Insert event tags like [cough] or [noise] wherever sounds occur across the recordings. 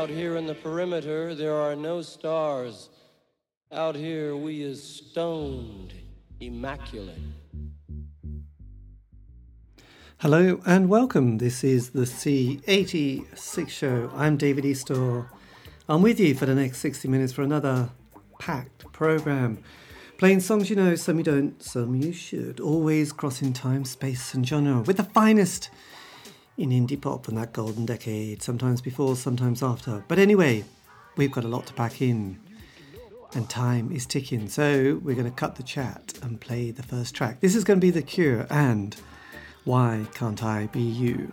Out here in the perimeter, there are no stars. Out here, we is stoned, immaculate. Hello and welcome. This is the C86 show. I'm David Eastaugh. I'm with you for the next 60 minutes for another packed program. Playing songs you know, some you don't, some you should. Always crossing time, space, and genre with the finest in indie pop from that golden decade, sometimes before, sometimes after. But anyway, we've got a lot to pack in, and time is ticking. So we're going to cut the chat and play the first track. This is going to be The Cure and Why Can't I Be You?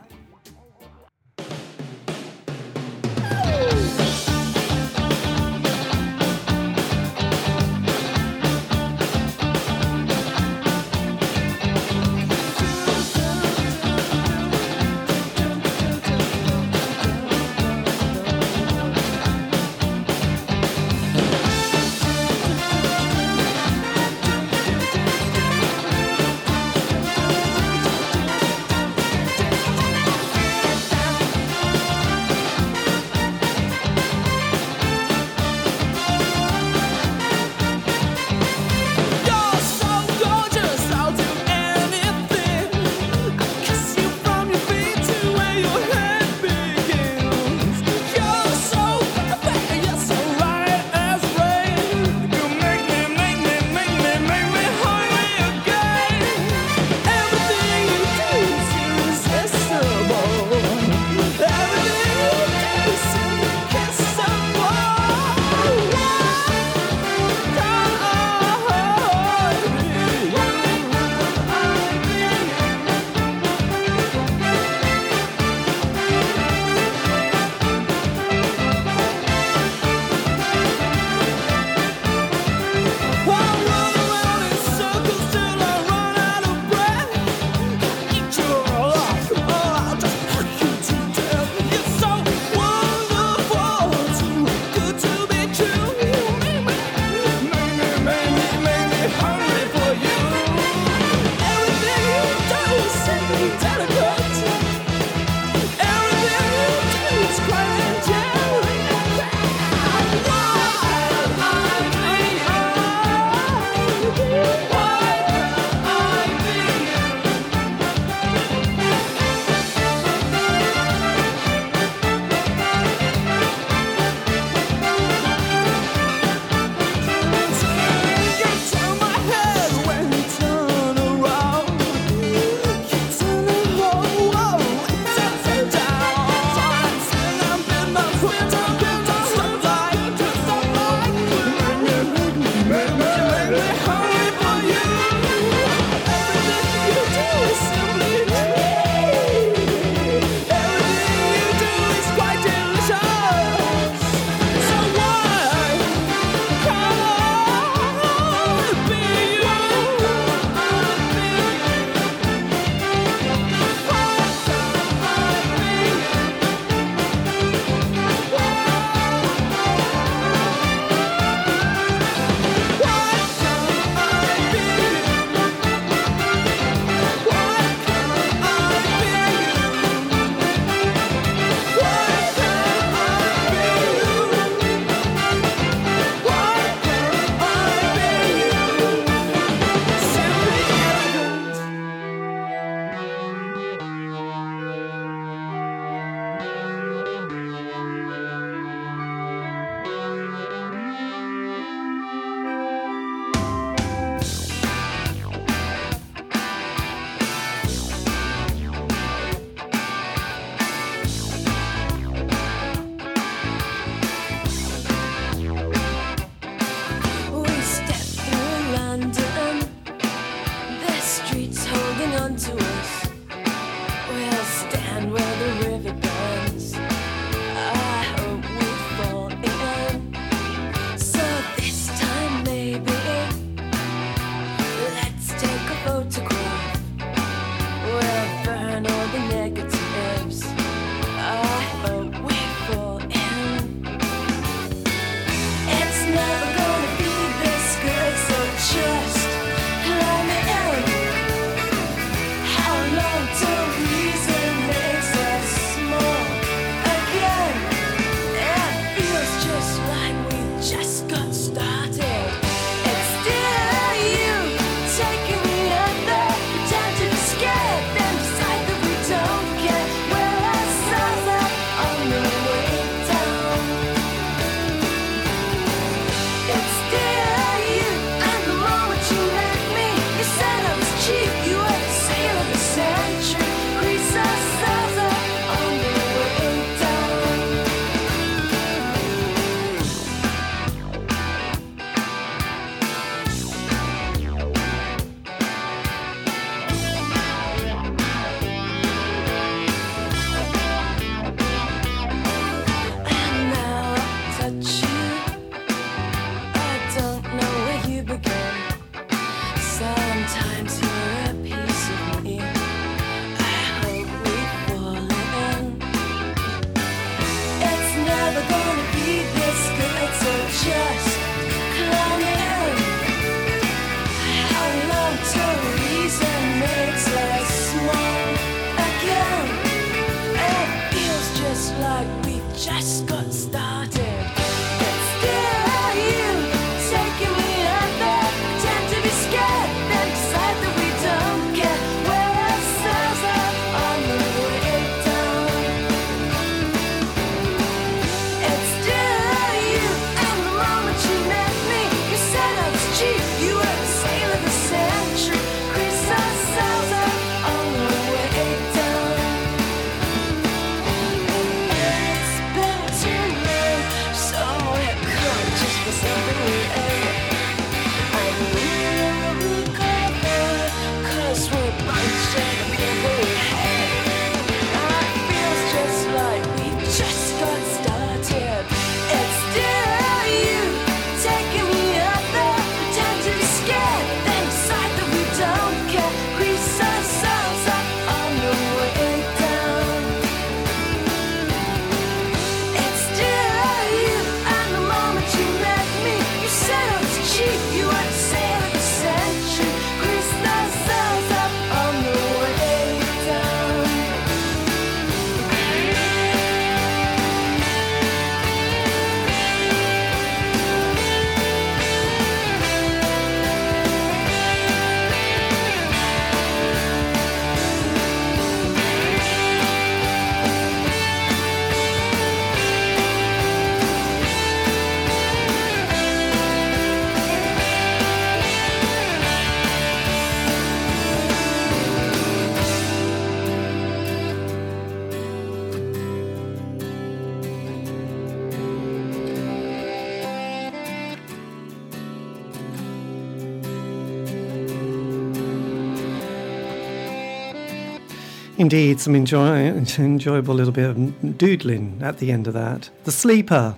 Indeed, some enjoy, enjoyable little bit of doodling at the end of that. The Sleeper,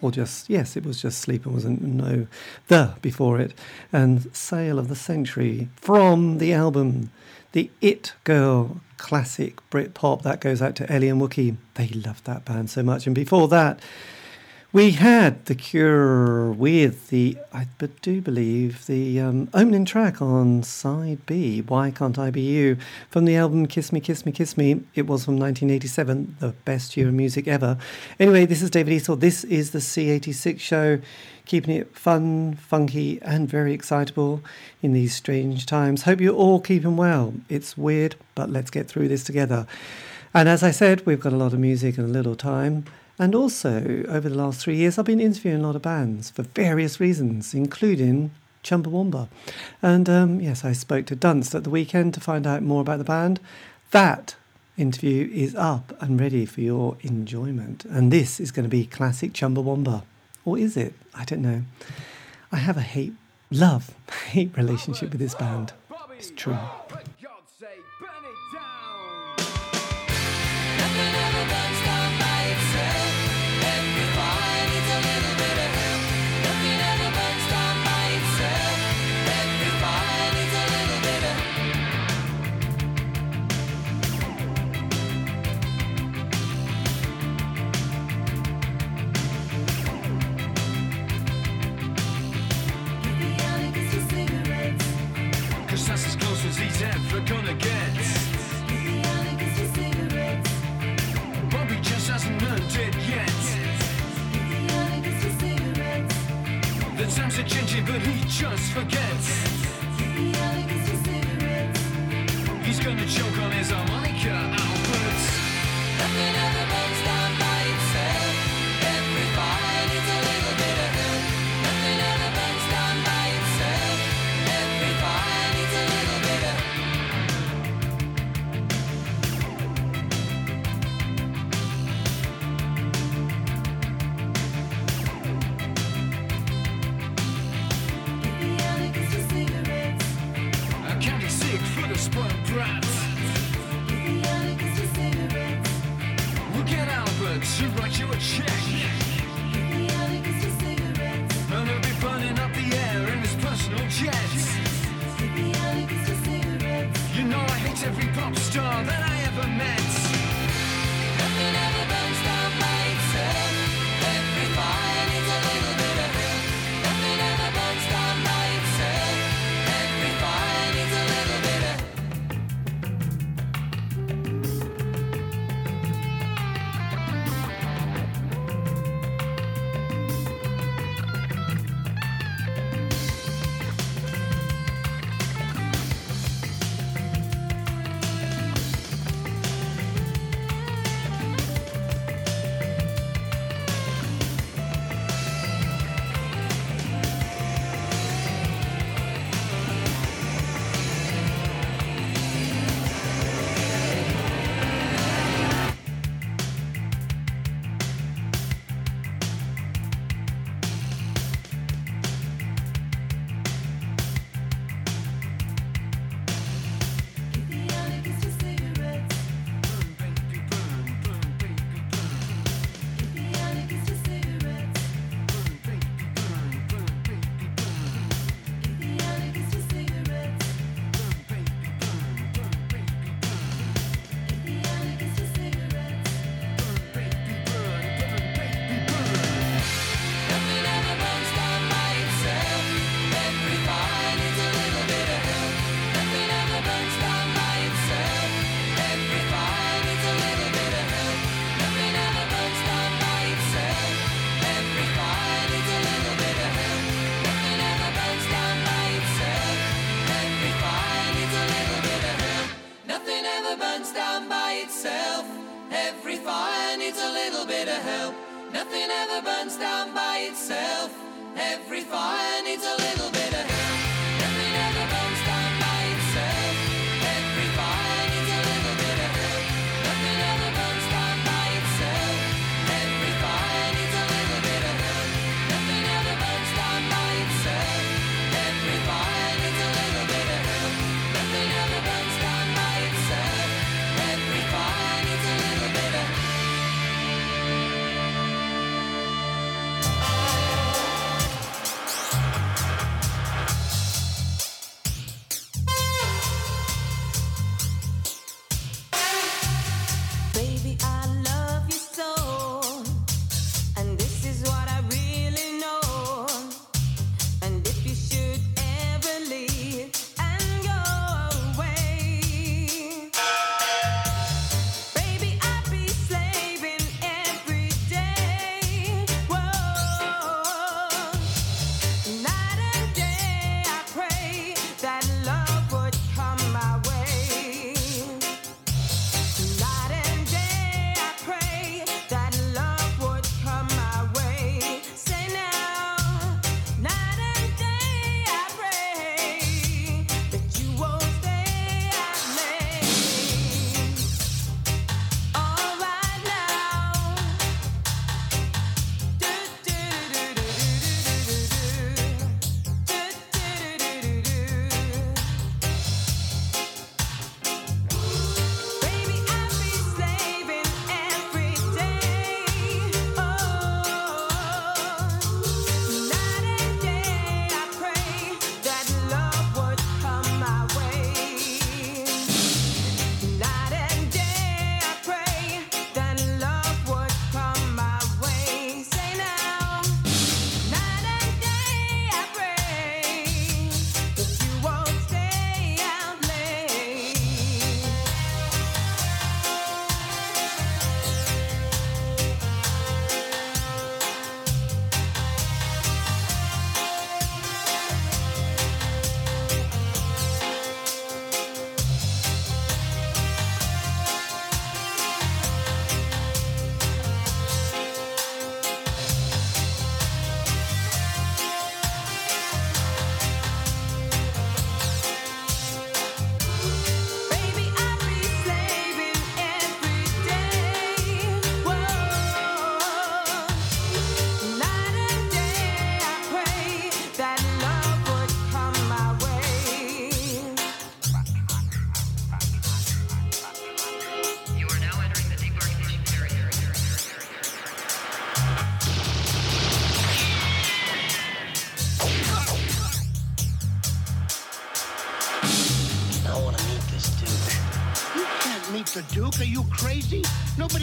or just, yes, it was just Sleeper, wasn't no the before it. And Sale of the Century from the album The It Girl classic Brit pop. That goes out to Ellie and Wookie. They loved that band so much. And before that, we had The Cure with the, I do believe, the um, opening track on side B, Why Can't I Be You, from the album Kiss Me, Kiss Me, Kiss Me. It was from 1987, the best year of music ever. Anyway, this is David Eastaugh. This is the C86 show, keeping it fun, funky, and very excitable in these strange times. Hope you're all keeping well. It's weird, but let's get through this together. And as I said, we've got a lot of music and a little time. And also, over the last three years, I've been interviewing a lot of bands for various reasons, including Chumbawamba. And um, yes, I spoke to Dunst at the weekend to find out more about the band. That interview is up and ready for your enjoyment. And this is going to be classic Chumbawamba. Or is it? I don't know. I have a hate, love, hate relationship with this band. It's true. Ginger, but he just forgets. He's gonna choke on his harmonica, Albert.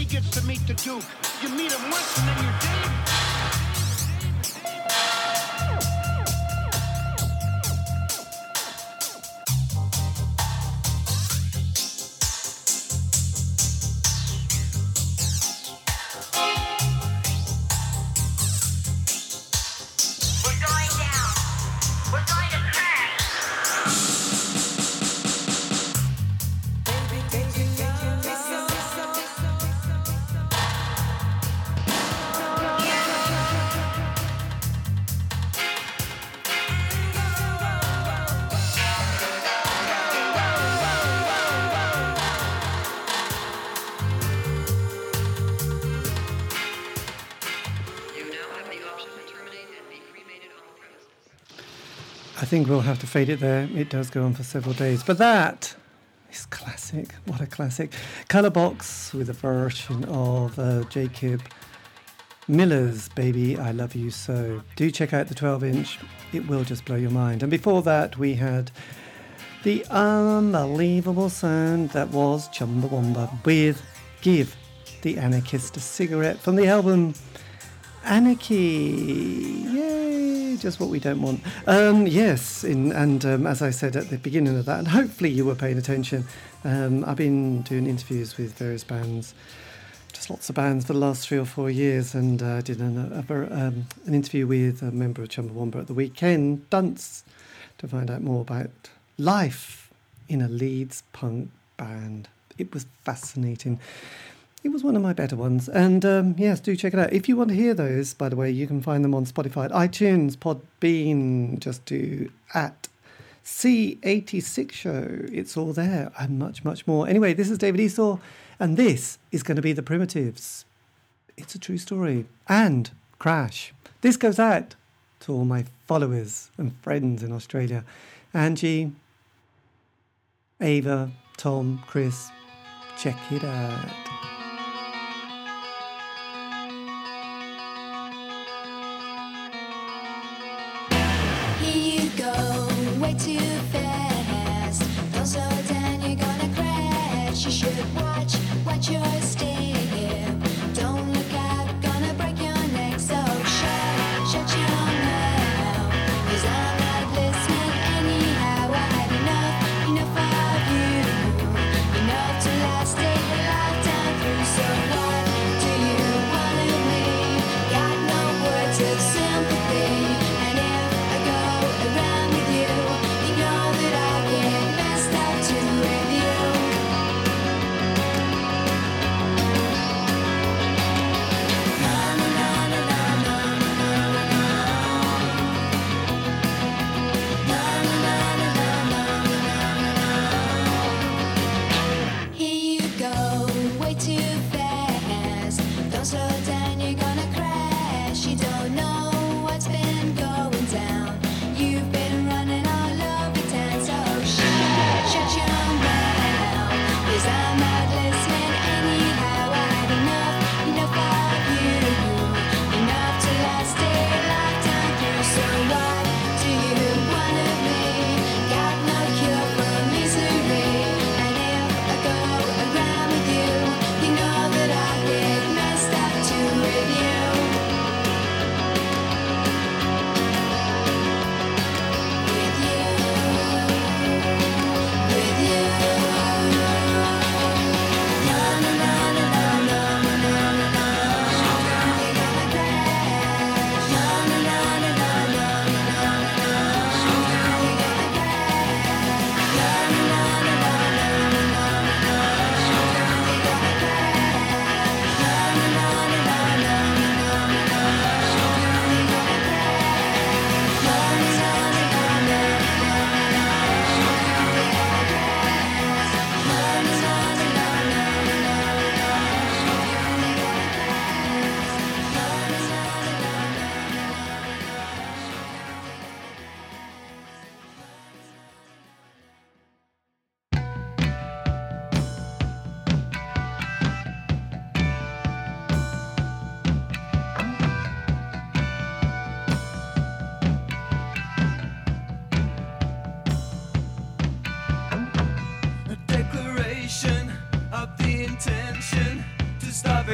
Gets to meet the Duke. You meet him once and then you're think we'll have to fade it there. It does go on for several days. But that is classic. What a classic. Colorbox with a version of uh, Jacob Miller's Baby I Love You So. Do check out the 12 inch, it will just blow your mind. And before that, we had the unbelievable sound that was Chumbawamba with Give the Anarchist a Cigarette from the album Anarchy. Yay, just what we don't want. Um, yes, in, and um, as I said at the beginning of that, and hopefully you were paying attention, um, I've been doing interviews with various bands, just lots of bands for the last three or four years, and I uh, did an, a, um, an interview with a member of Chumbawamba at the weekend, Dunce, to find out more about life in a Leeds punk band. It was fascinating. It was one of my better ones. And um, yes, do check it out. If you want to hear those, by the way, you can find them on Spotify, iTunes, Podbean. Just do at C86 Show. It's all there and much, much more. Anyway, this is David Eastaugh, and this is going to be The Primitives. It's a true story. And Crash. This goes out to all my followers and friends in Australia. Angie, Ava, Tom, Chris, check it out.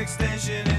Extension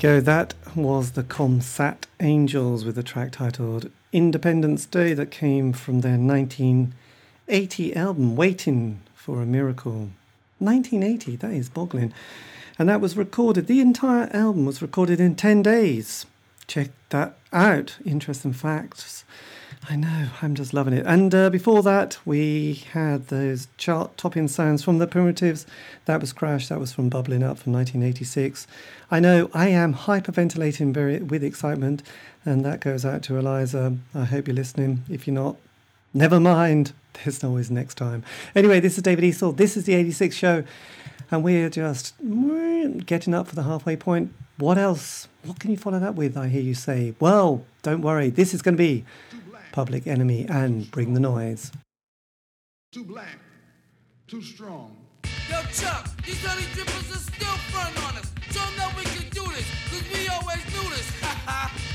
go. That was the Comsat Angels with the track titled Independence Day that came from their 1980 album, Waiting for a Miracle. 1980, that is boggling. And that was recorded, the entire album was recorded in 10 days. Check that out. Interesting facts. I know, I'm just loving it. And uh, before that, we had those chart topping sounds from the Primitives. That was Crash, that was from Bubbling Up from 1986. I know I am hyperventilating very with excitement, and that goes out to Eliza. I hope you're listening. If you're not, never mind. There's always next time. Anyway, this is David Eastaugh. This is the 86 show, and we're just getting up for the halfway point. What else? What can you follow that with? I hear you say. Well, don't worry. This is going to be Public Enemy and Bring the Noise. Too black, too strong. Yo, Chuck, these honey drippers are still front on us. Show 'em that we can do this, cause we always do this. [laughs]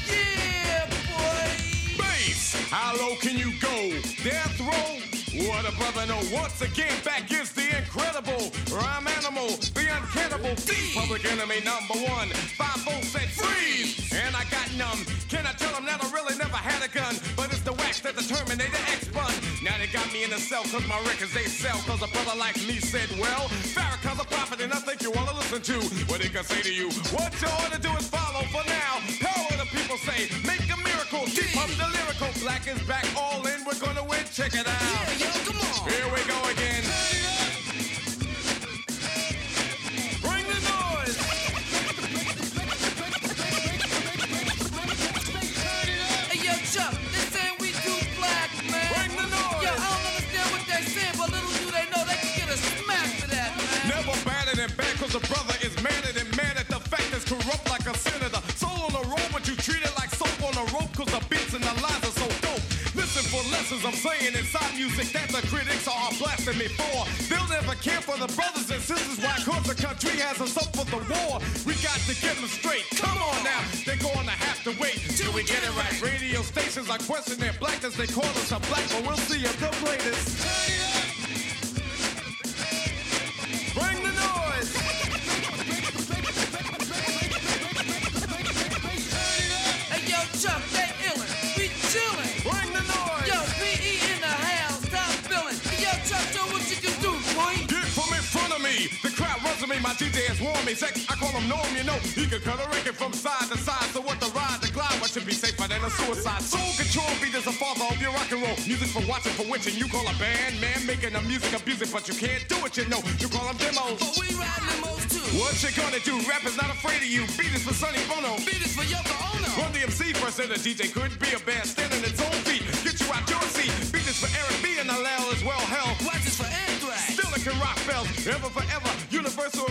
yeah, boy. Bass, how low can you go? Death row? What a brother know. Once again, back is the incredible rhyme animal, the uncannibal thief. Public enemy number one. Five volts said freeze, and I got numb. Can I tell them that I really never had a gun? The wax that the Terminator X bun. Now they got me in a cell cause my records they sell. Cause a brother like me said, well, Farrakhan's a prophet and I think you wanna listen to what he can say to you. What you to do is follow for now. Power the people say, make a miracle. Keep up the lyrical. Black is back all in. We're gonna win. Check it out. Yeah, yo, come on. Here we go saying inside music that the critics are blasting me for. They'll never care for the brothers and sisters why cause the country has us up for the war. We got to get them straight. Come on now, they're gonna have to wait till we get it right. Radio stations are questioning their blackness. They call us a black, but DJ warned me. Sex, I call him Norm, you know. He can cut a record from side to side. So what the ride, the glide, what should be safer than a suicide. Soul control beat is the father of your rock and roll. Music for watching, for witching. You call a band, man, making a music abusive, but you can't do it, you know. You call them demos. But we ride limos too. What you gonna do? Rap is not afraid of you. Beat is for Sonny Bono. Beat is for Yoko Ono. Run-DMC first, and the DJ could be a band standing its own feet. Get you out your seat. Beat is for Eric B and LL as well. Hell, Watch is for Anthrax. Still it can rock bells, ever forever. Universal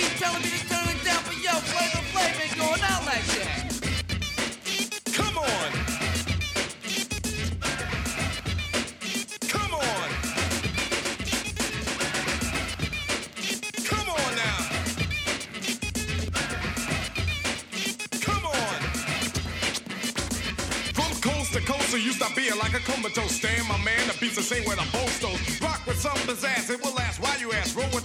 keep telling me to turn it down, but yo, Flavor Flav ain't going out like that. Come on. Come on. Come on now. Come on. From coast to coast, it used to be like a comatose. Stand my man, the beats the same where the boast goes. Rock with some pizzazz, it will last. Why you ask? Roll with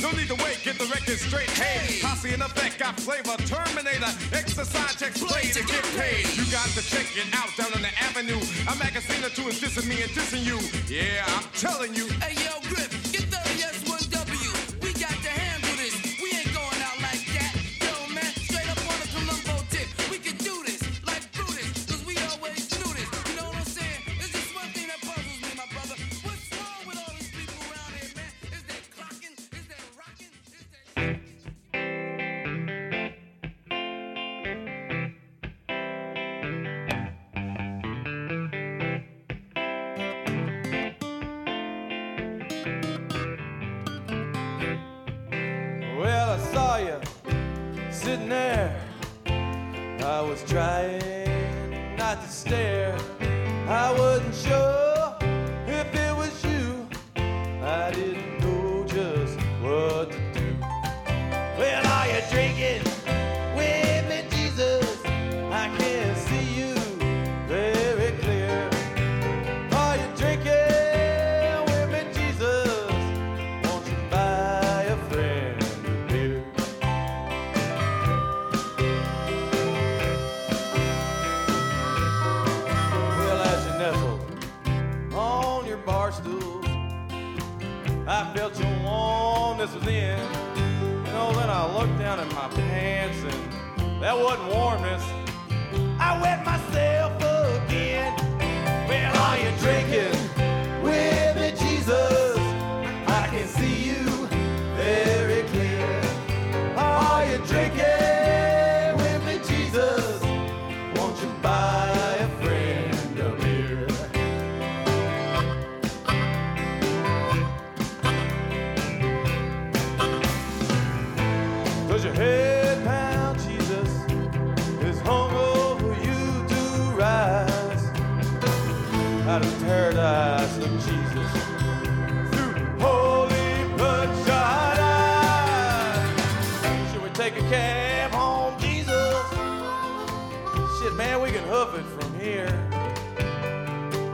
No need to wait, get the record straight. Hey, posse in effect, got flavor. Terminator, exercise checks, play to get paid. You got to check it out down on the avenue. A magazine or two is dissing me and dissing you. Yeah, I'm telling you.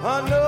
I know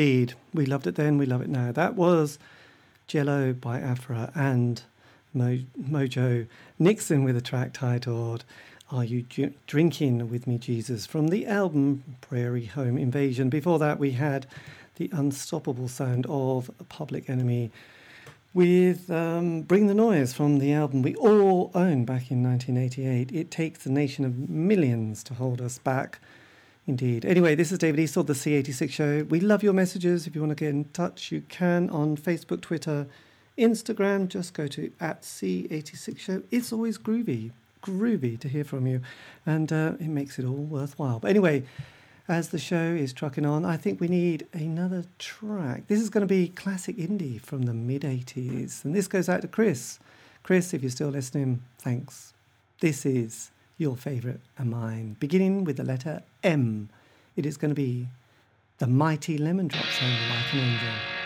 Indeed, we loved it then, we love it now. That was Jello Biafra and Mo- Mojo Nixon with a track titled Are You Drinking With Me, Jesus? from the album Prairie Home Invasion. Before that, we had the unstoppable sound of Public Enemy with um, Bring the Noise from the album we all owned back in 1988. It takes a nation of millions to hold us back. Indeed. Anyway, this is David Eastaugh, the C86 Show. We love your messages. If you want to get in touch, you can on Facebook, Twitter, Instagram. Just go to at C86 Show. It's always groovy, groovy to hear from you, and uh, it makes it all worthwhile. But anyway, as the show is trucking on, I think we need another track. This is going to be classic indie from the mid 80s, and this goes out to Chris. Chris, if you're still listening, thanks. This is your favourite and mine, beginning with the letter M. It is going to be the mighty lemon drops and like an angel.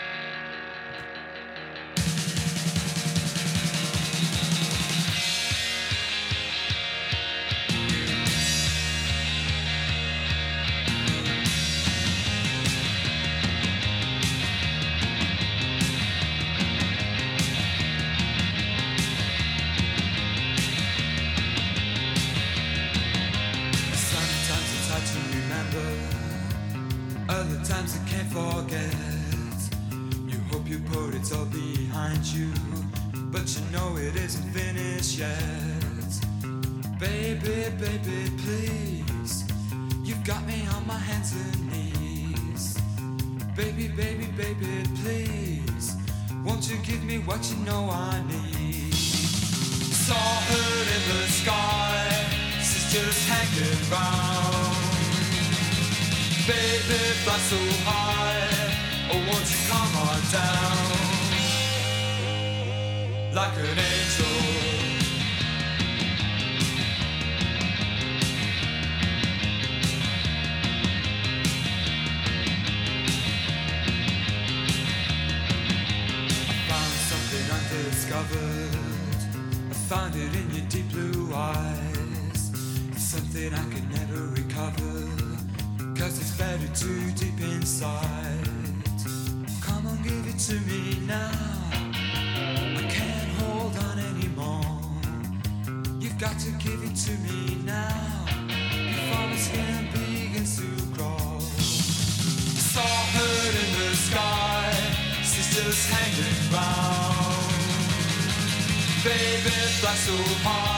Fly so high,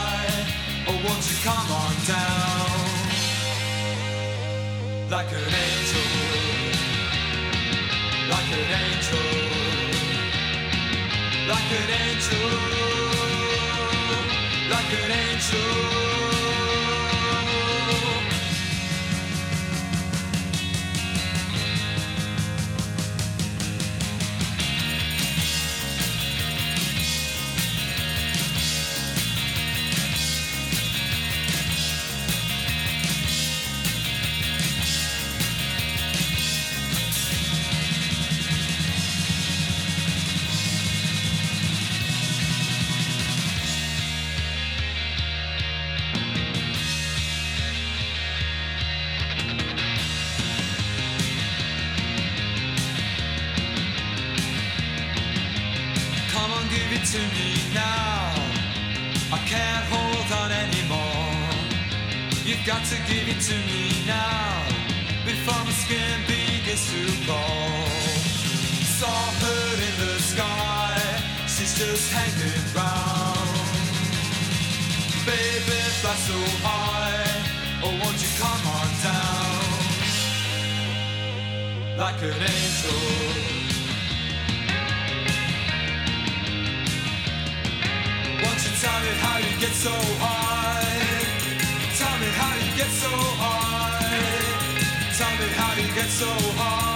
just hanging round. Baby, fly so high, oh won't you come on down like an angel. Won't you tell me how you get so high? Tell me how you get so high. Tell me how you get so high.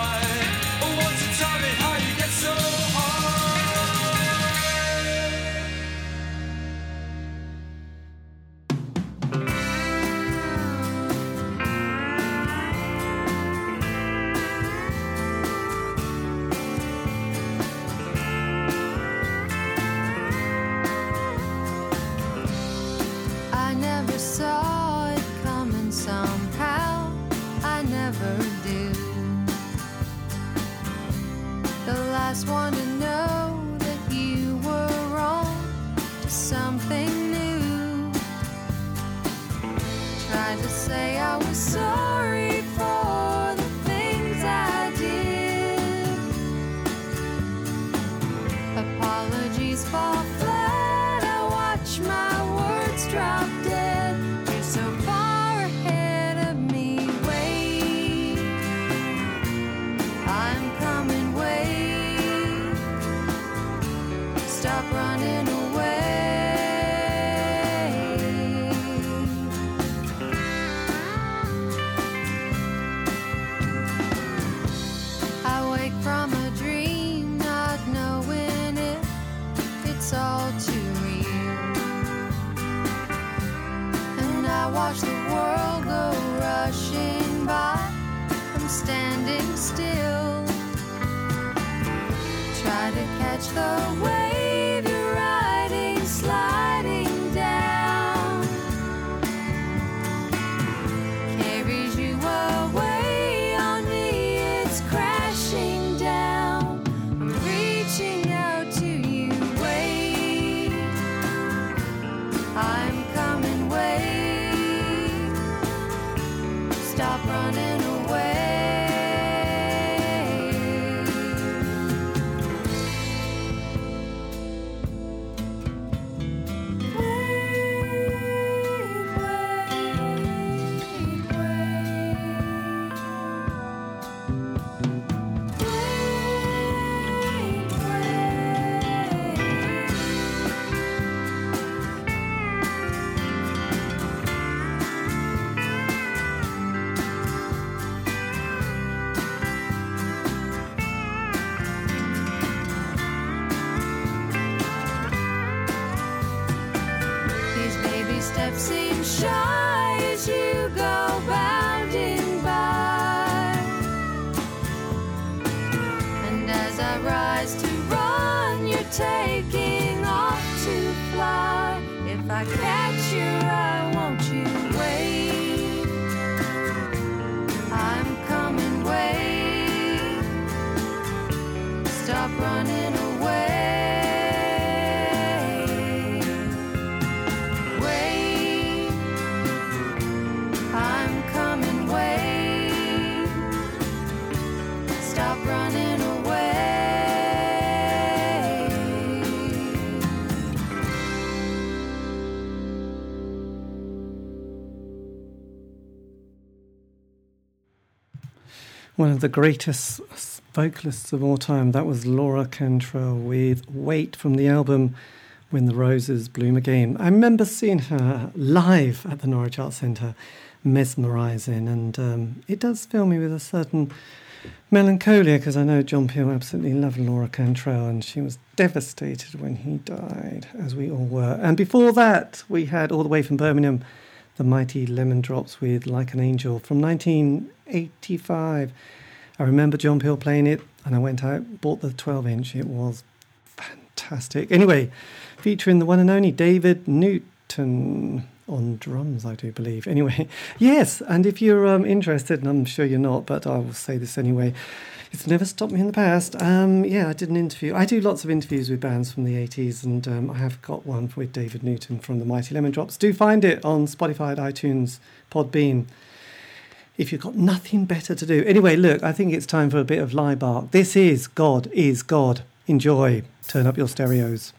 One of the greatest vocalists of all time. That was Laura Cantrell with Wait from the album When the Roses Bloom Again. I remember seeing her live at the Norwich Arts Centre, mesmerising, and um, it does fill me with a certain melancholia because I know John Peel absolutely loved Laura Cantrell and she was devastated when he died, as we all were. And before that, we had all the way from Birmingham the mighty Lemon Drops with Like an Angel from 1985. I remember John Peel playing it and I went out, bought the 12 inch. It was fantastic. Anyway, featuring the one and only David Newton on drums, I do believe. Anyway, [laughs] yes, and if you're um, interested, and I'm sure you're not, but I will say this anyway. It's never stopped me in the past. Um, yeah, I did an interview. I do lots of interviews with bands from the 80s, and um, I have got one with David Newton from the Mighty Lemon Drops. Do find it on Spotify, iTunes, Podbean. If you've got nothing better to do. Anyway, look, I think it's time for a bit of Laibach. This is God is God. Enjoy. Turn up your stereos.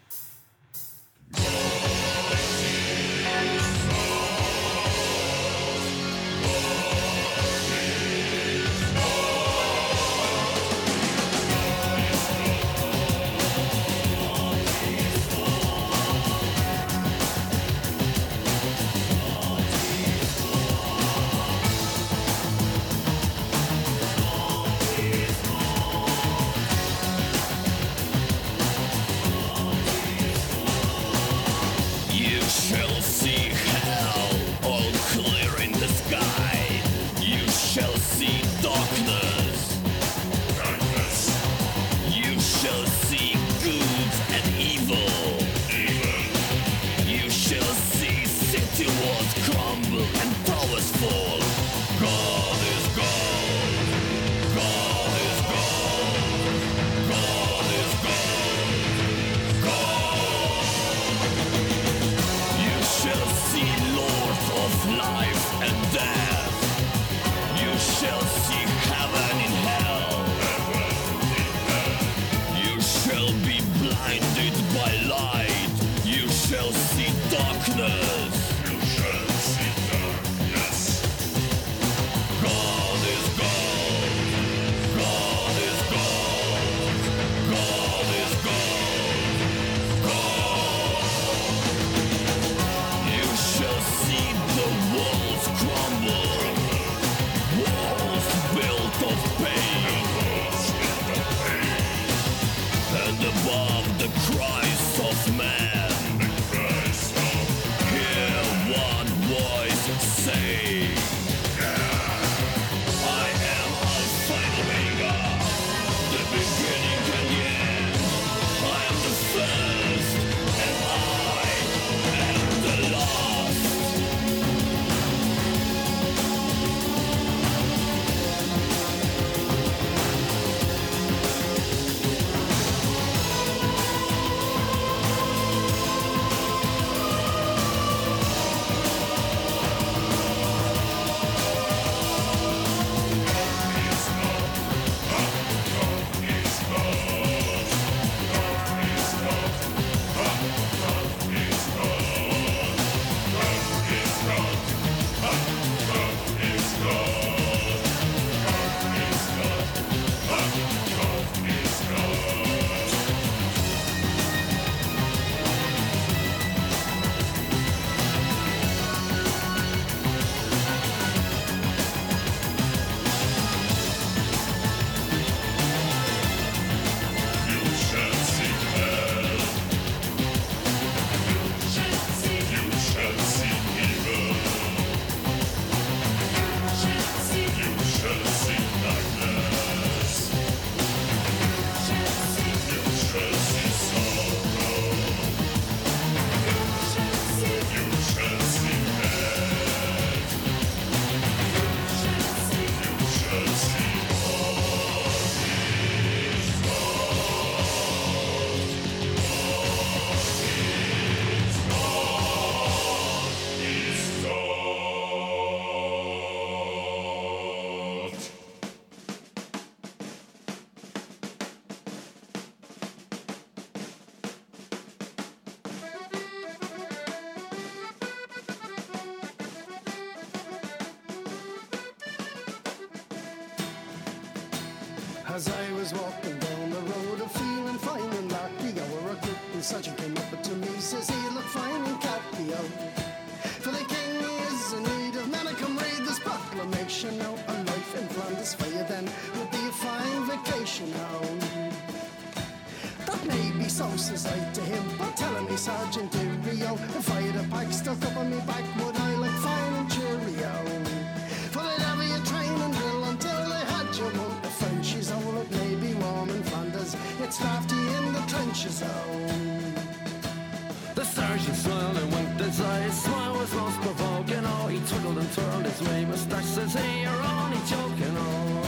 The sergeant smiled and winked his eyes. Smile was most provoking. Oh, he twiddled and twirled his way mustache. Says, "Hey, you're only joking." Oh,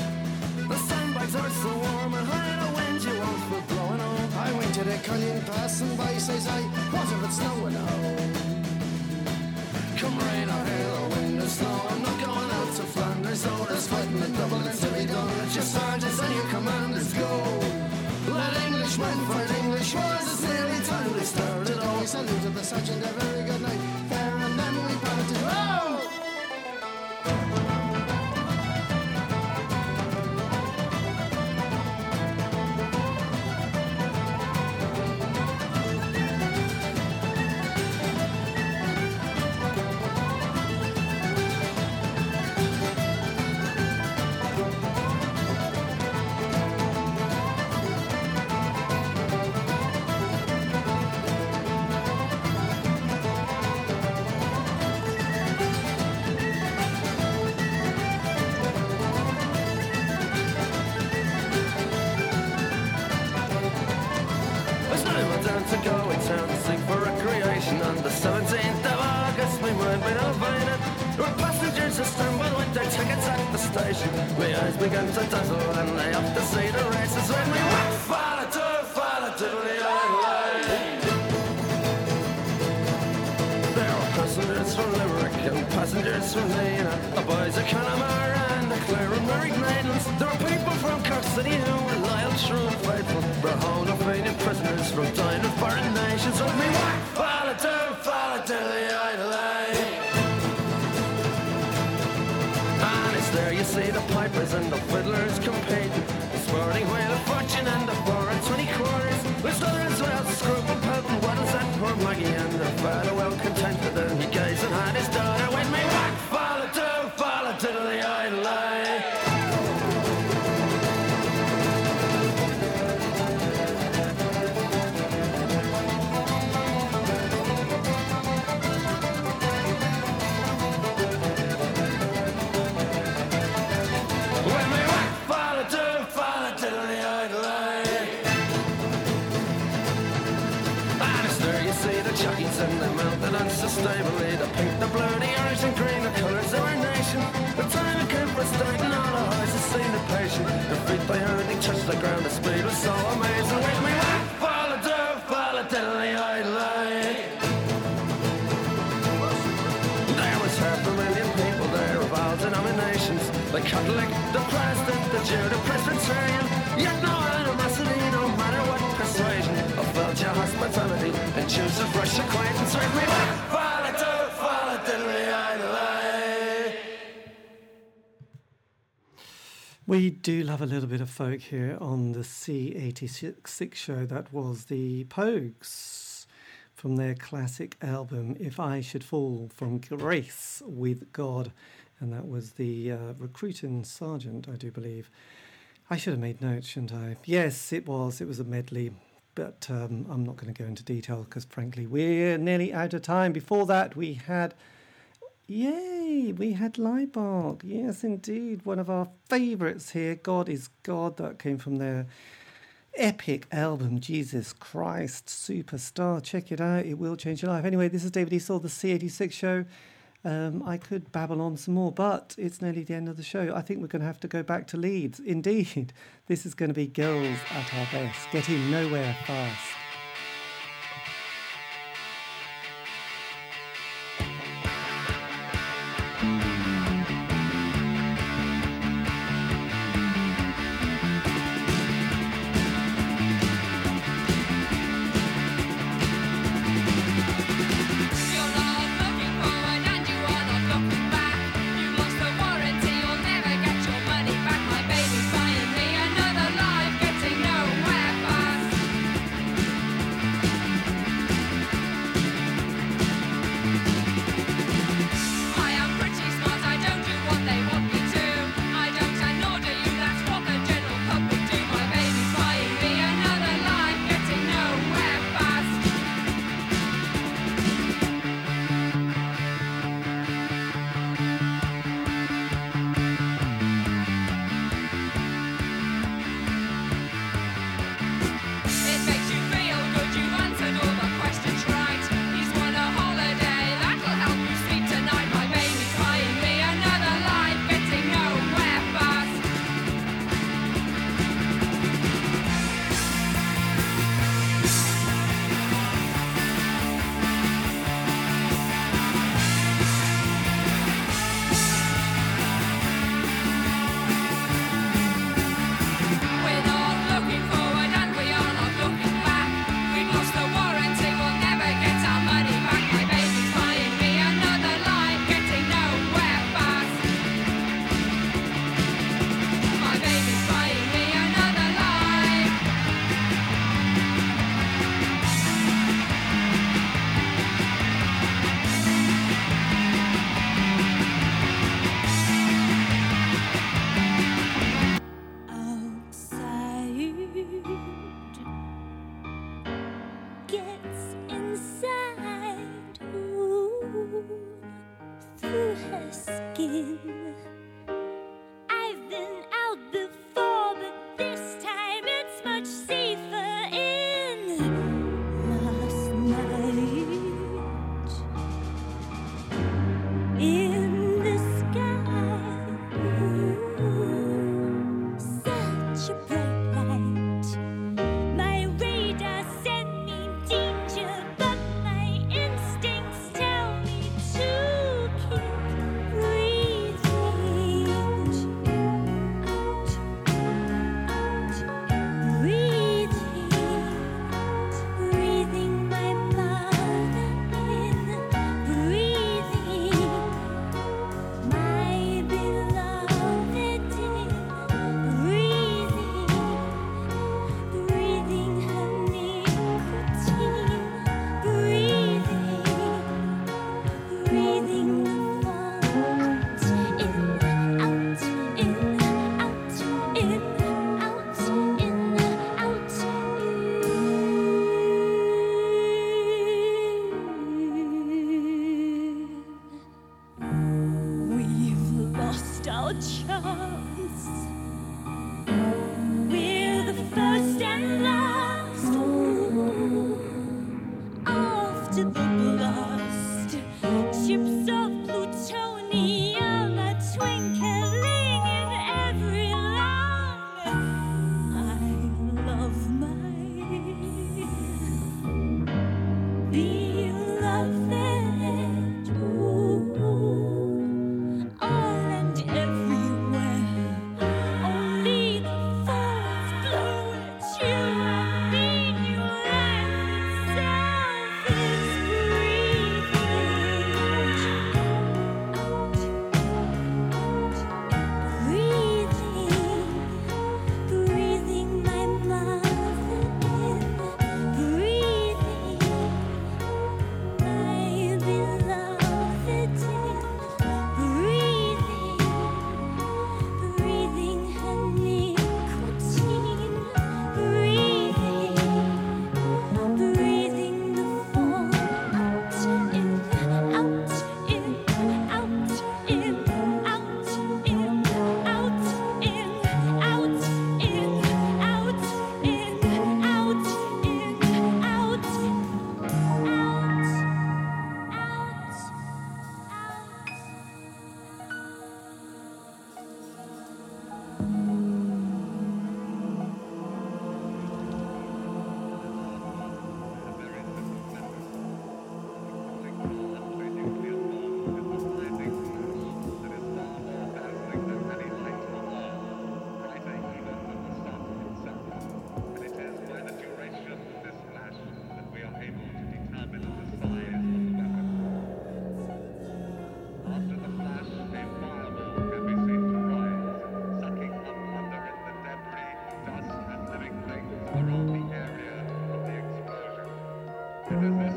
the sandbags are so warm and high. The wind you won't be blowing. Oh, I went to the canyon passing by. Says I, "What if it's snowing?" Oh, come rain or hail or wind or snow, I'm not going out to Flanders. Oh, there's fighting and doubling to be done. It's your sergeants and your commanders go. Let Englishmen fight. Irish was a silly time. They started always saluted the sergeant a very good night. See the fiddlers competing. The sporting wheel of fortune and the the ground, the speed was so amazing When we whack, follow to, follow to the eye. There was half a million people there of all denominations. The Catholic, the Protestant, the Jew, the Presbyterian. Yet no animosity, no matter what persuasion. I felt your hospitality and choose a fresh acquaintance with me. Follow We do love a little bit of folk here on the C86 show. That was the Pogues from their classic album If I Should Fall from Grace with God. And that was the uh, recruiting sergeant, I do believe. I should have made notes, shouldn't I? Yes, it was. It was a medley. But um, I'm not going to go into detail because, frankly, we're nearly out of time. Before that, we had Yay, we had Laibach. Yes, indeed. One of our favourites here. God is God. That came from their epic album, Jesus Christ Superstar. Check it out. It will change your life. Anyway, this is David Eastaugh, the C86 show. Um, I could babble on some more, but it's nearly the end of the show. I think we're going to have to go back to Leeds. Indeed, [laughs] this is going to be girls at our best, getting nowhere fast. Thank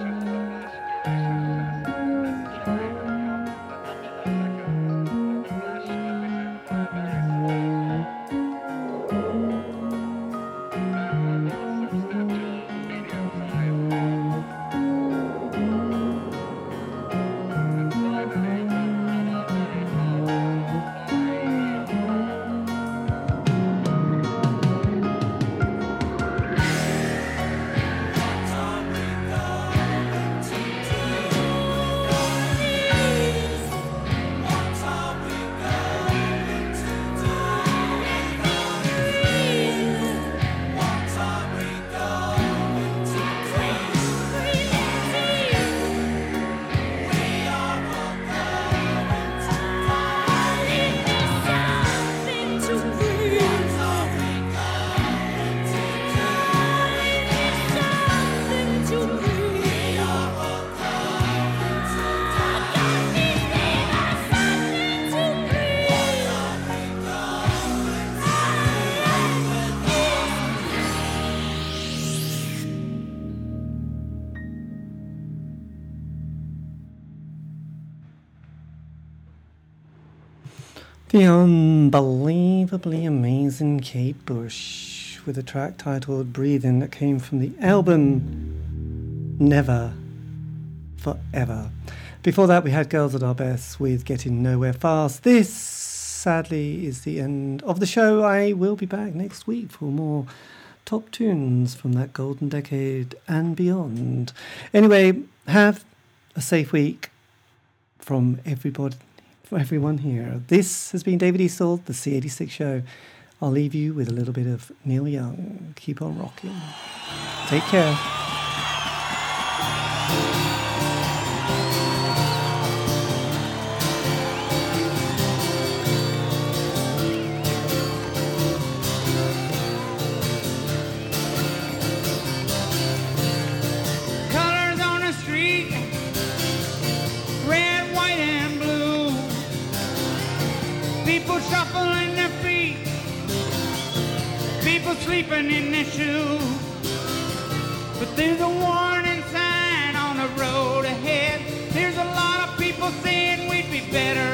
you. The unbelievably amazing Kate Bush with a track titled Breathing that came from the album Never Forever. Before that, we had Girls at Our Best with Getting Nowhere Fast. This, sadly, is the end of the show. I will be back next week for more top tunes from that golden decade and beyond. Anyway, have a safe week from everybody, for everyone here. This has been David Eastaugh, the C86 show. I'll leave you with a little bit of Neil Young. Keep on rocking. Take care. Sleeping in their shoes. But there's a warning sign on the road ahead. There's a lot of people saying we'd be better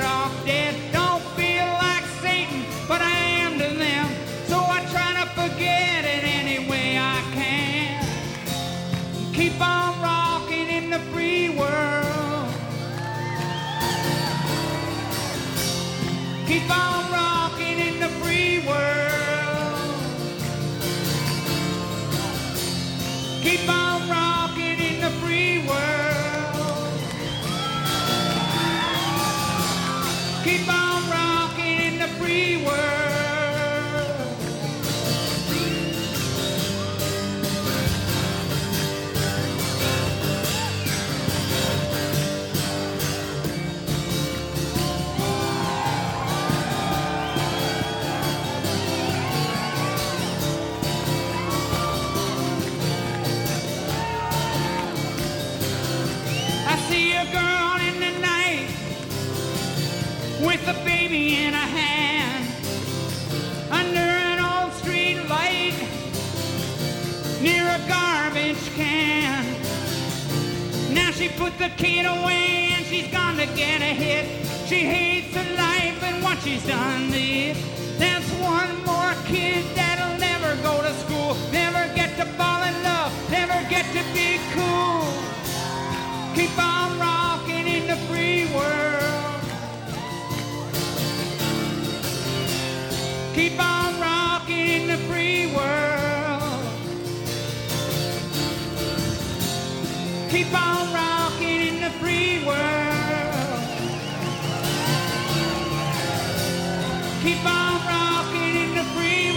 near a garbage can. Now she put the kid away and she's gone to get a hit. She hates her life and what she's done to. That's one more kid that'll never go to school, never get to fall in love, never get to be cool. Keep on rocking in the free world. Keep on rocking in the free world. keep on rocking in the free world. Keep on rocking in the free world.